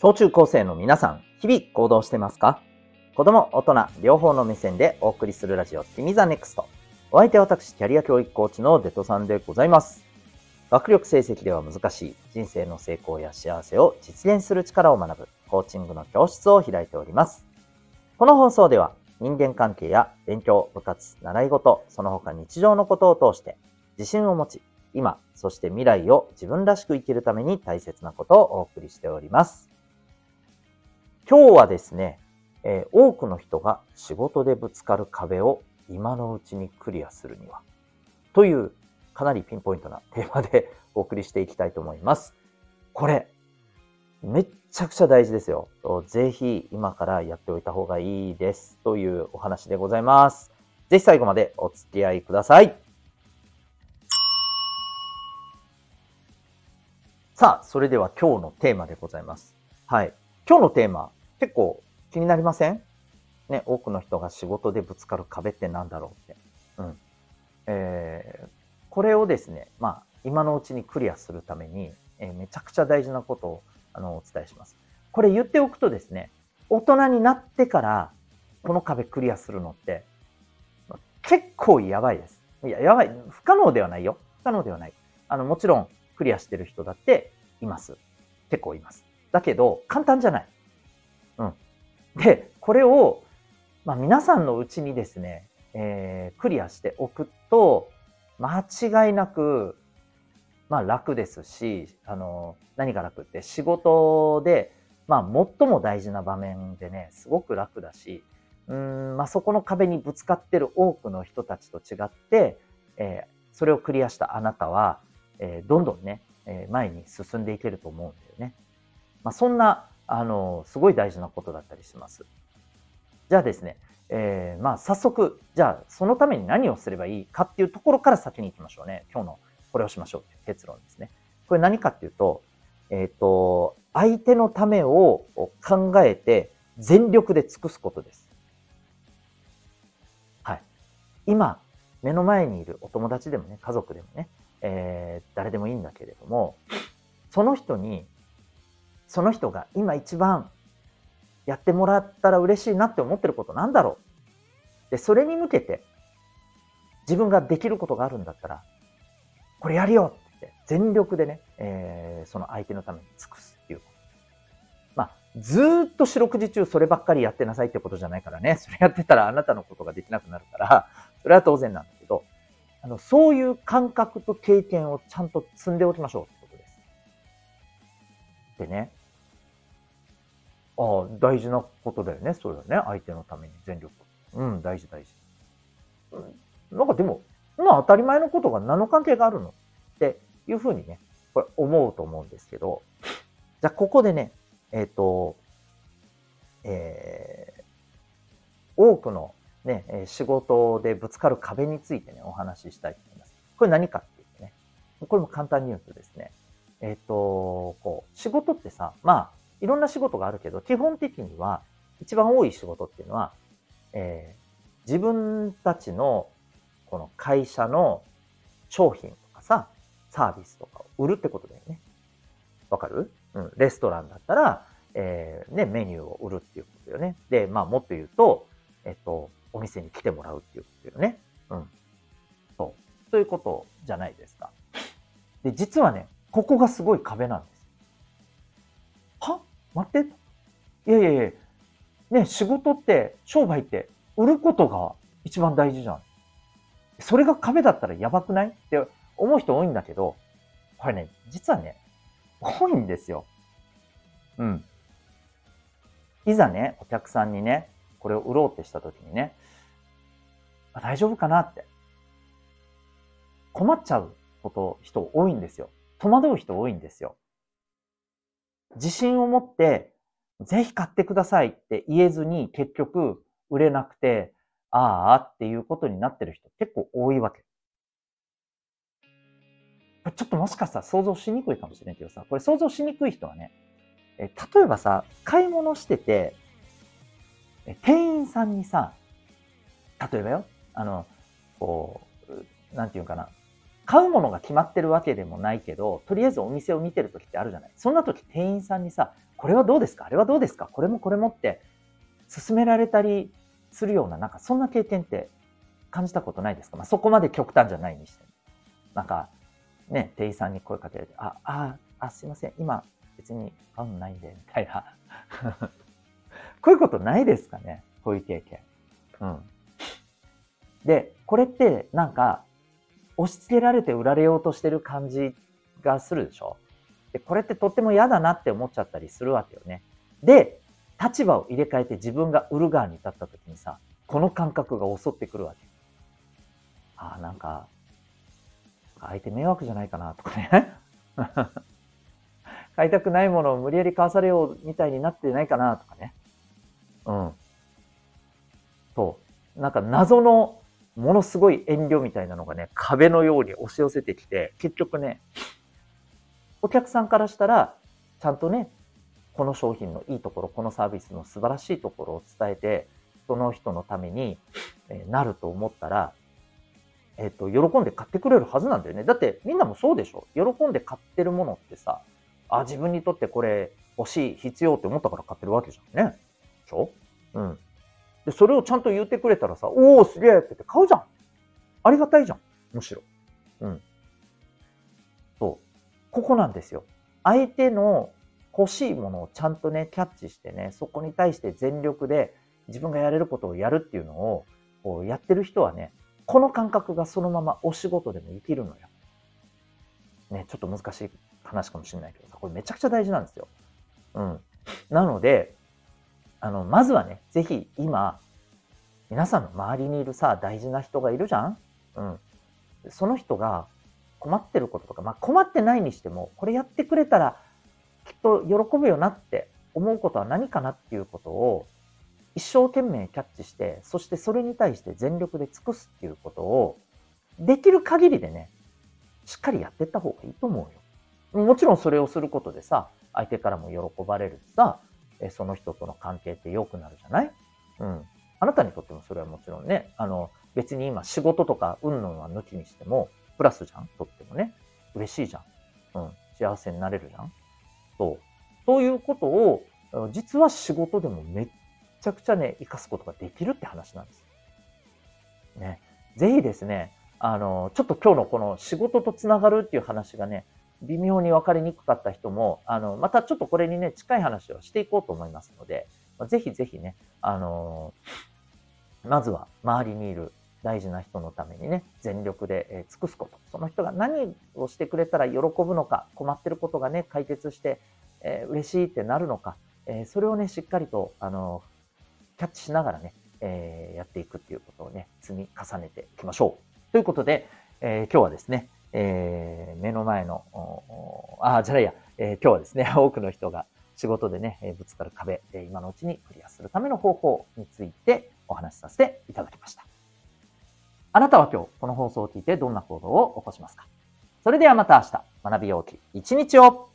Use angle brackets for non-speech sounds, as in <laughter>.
小中高生の皆さん、日々行動してますか？子供、大人、両方の目線でお送りするラジオ、君 the NEXT。お相手は私、キャリア教育コーチのデトさんでございます。学力成績では難しい人生の成功や幸せを実現する力を学ぶコーチングの教室を開いております。この放送では人間関係や勉強、部活、習い事、その他日常のことを通して自信を持ち、今、そして未来を自分らしく生きるために大切なことをお送りしております。今日はですね、えー、多くの人が仕事でぶつかる壁を今のうちにクリアするには、というかなりピンポイントなテーマで <laughs> お送りしていきたいと思います。これ、めっちゃくちゃ大事ですよ。ぜひ今からやっておいた方がいいです。というお話でございます。ぜひ最後までお付き合いください。さあ、それでは今日のテーマでございます。はい。今日のテーマ、結構気になりません？ね、多くの人が仕事でぶつかる壁って何だろうって。うん。えー、これをですね、まあ、今のうちにクリアするために、えー、めちゃくちゃ大事なことをあのお伝えします。これ言っておくとですね、大人になってからこの壁クリアするのって、結構やばいです。いや、やばい。不可能ではないよ。不可能ではない。あの、もちろんクリアしてる人だっています。結構います。だけど、簡単じゃない。うん。で、これを、まあ、皆さんのうちにですね、えー、クリアしておくと、間違いなく、まあ楽ですし、あの、何が楽って仕事で、まあ最も大事な場面でね、すごく楽だし、うん、まあそこの壁にぶつかってる多くの人たちと違って、えー、それをクリアしたあなたは、えー、どんどんね、えー、前に進んでいけると思うんだよね。まあそんなあの、すごい大事なことだったりします。じゃあですね、えー、まあ早速、じゃあそのために何をすればいいかっていうところから先に行きましょうね。今日のこれをしましょうっていう結論ですね。これ何かっていうと、えっ、ー、と、相手のためを考えて全力で尽くすことです。はい。今、目の前にいるお友達でもね、家族でもね、えー、誰でもいいんだけれども、その人にその人が今一番やってもらったら嬉しいなって思ってることなんだろうで、それに向けて自分ができることがあるんだったら、これやるよって全力でね、えー、その相手のために尽くすっていう。まあ、ずっと四六時中そればっかりやってなさいってことじゃないからね。それやってたらあなたのことができなくなるから、それは当然なんだけど、あの、そういう感覚と経験をちゃんと積んでおきましょうってことです。でね、ああ、大事なことだよね。そうだね。相手のために全力。うん、大事大事。なんかでも、まあ当たり前のことが何の関係があるのっていうふうにね、これ思うと思うんですけど、じゃあここでね、えっ、ー、と、えー、多くのね、仕事でぶつかる壁についてね、お話ししたいと思います。これ何かっていうとね、これも簡単に言うとですね、えっ、ー、と、こう、仕事ってさ、まあ、いろんな仕事があるけど、基本的には、一番多い仕事っていうのは、えー、自分たちのこの会社の商品とかさ、サービスとかを売るってことだよね。わかる？うん。レストランだったら、えー、ね、メニューを売るっていうことだよね。で、まあもっと言うと、えっと、お店に来てもらうっていうことだよね。うん。そう。ということじゃないですか。で、実はね、ここがすごい壁なんです。待って。いやいやいや、ね、仕事って、商売って、売ることが一番大事じゃん。それが壁だったらやばくない？って思う人多いんだけど、これね、実はね、多いんですよ。うん。いざね、お客さんにね、これを売ろうってした時にね、あ大丈夫かなって。困っちゃうこと、人多いんですよ。戸惑う人多いんですよ。自信を持って、ぜひ買ってくださいって言えずに結局売れなくて、ああっていうことになってる人結構多いわけ。ちょっともしかしたら想像しにくいかもしれんけどさ、これ想像しにくい人はね、え例えばさ、買い物してて、店員さんにさ、例えばよ、あの、こう、なんていうかな、買うものが決まってるわけでもないけど、とりあえずお店を見てる時ってあるじゃない。そんな時店員さんにさ、これはどうですか？あれはどうですか？これもこれもって勧められたりするような、なんかそんな経験って感じたことないですか？まあ、そこまで極端じゃないにして。なんか、ね、店員さんに声かけられて、あ、あ、あ、すいません、今別に買うのないんで、みたいな。<laughs> こういうことないですかね？こういう経験。うん。で、これってなんか、押し付けられて売られようとしてる感じがするでしょ？で、これってとっても嫌だなって思っちゃったりするわけよね。で、立場を入れ替えて自分が売る側に立った時にさ、この感覚が襲ってくるわけ。ああ、なんか、相手迷惑じゃないかなとかね。<laughs> 買いたくないものを無理やり買わされようみたいになってないかなとかね。うん。そう。なんか謎のものすごい遠慮みたいなのがね、壁のように押し寄せてきて、結局ね、お客さんからしたら、ちゃんとね、この商品のいいところ、このサービスの素晴らしいところを伝えて、その人のためになると思ったら、えっ、と、喜んで買ってくれるはずなんだよね。だってみんなもそうでしょ喜んで買ってるものってさ、あ、自分にとってこれ欲しい、必要って思ったから買ってるわけじゃんね。でしょ？うん。で、それをちゃんと言ってくれたらさ、おお、すげえって言って買うじゃん。ありがたいじゃん。むしろ。うん。そう。ここなんですよ。相手の欲しいものをちゃんとね、キャッチしてね、そこに対して全力で自分がやれることをやるっていうのを、こうやってる人はね、この感覚がそのままお仕事でも生きるのよ。ね、ちょっと難しい話かもしれないけどさ、これめちゃくちゃ大事なんですよ。うん。なので、あの、まずはね、ぜひ今、皆さんの周りにいるさ、大事な人がいるじゃん？うん。その人が困ってることとか、まあ困ってないにしても、これやってくれたらきっと喜ぶよなって思うことは何かなっていうことを一生懸命キャッチして、そしてそれに対して全力で尽くすっていうことを、できる限りでね、しっかりやっていった方がいいと思うよ。もちろんそれをすることでさ、相手からも喜ばれるしさ、その人との関係って良くなるじゃない？うん。あなたにとってもそれはもちろんね、あの、別に今仕事とか運のは抜きにしても、プラスじゃん？とってもね。嬉しいじゃん。うん。幸せになれるじゃん？そう。そういうことを、実は仕事でもめっちゃくちゃね、活かすことができるって話なんです。ね。ぜひですね、あの、ちょっと今日のこの仕事とつながるっていう話がね、微妙に分かりにくかった人も、あの、またちょっとこれにね、近い話をしていこうと思いますので、ぜひぜひね、あのまずは周りにいる大事な人のためにね、全力で尽くすこと。その人が何をしてくれたら喜ぶのか、困ってることがね、解決して、えー、嬉しいってなるのか、えー、それをね、しっかりと、あのキャッチしながらね、えー、やっていくっていうことをね、積み重ねていきましょう。ということで、え今日はですね、え目の前の、あ、じゃないや、え今日はですね、<laughs> 多くの人が仕事でね、ぶつかる壁、今のうちにクリアするための方法についてお話しさせていただきました。あなたは今日この放送を聞いてどんな行動を起こしますか？それではまた明日、学びようき一日を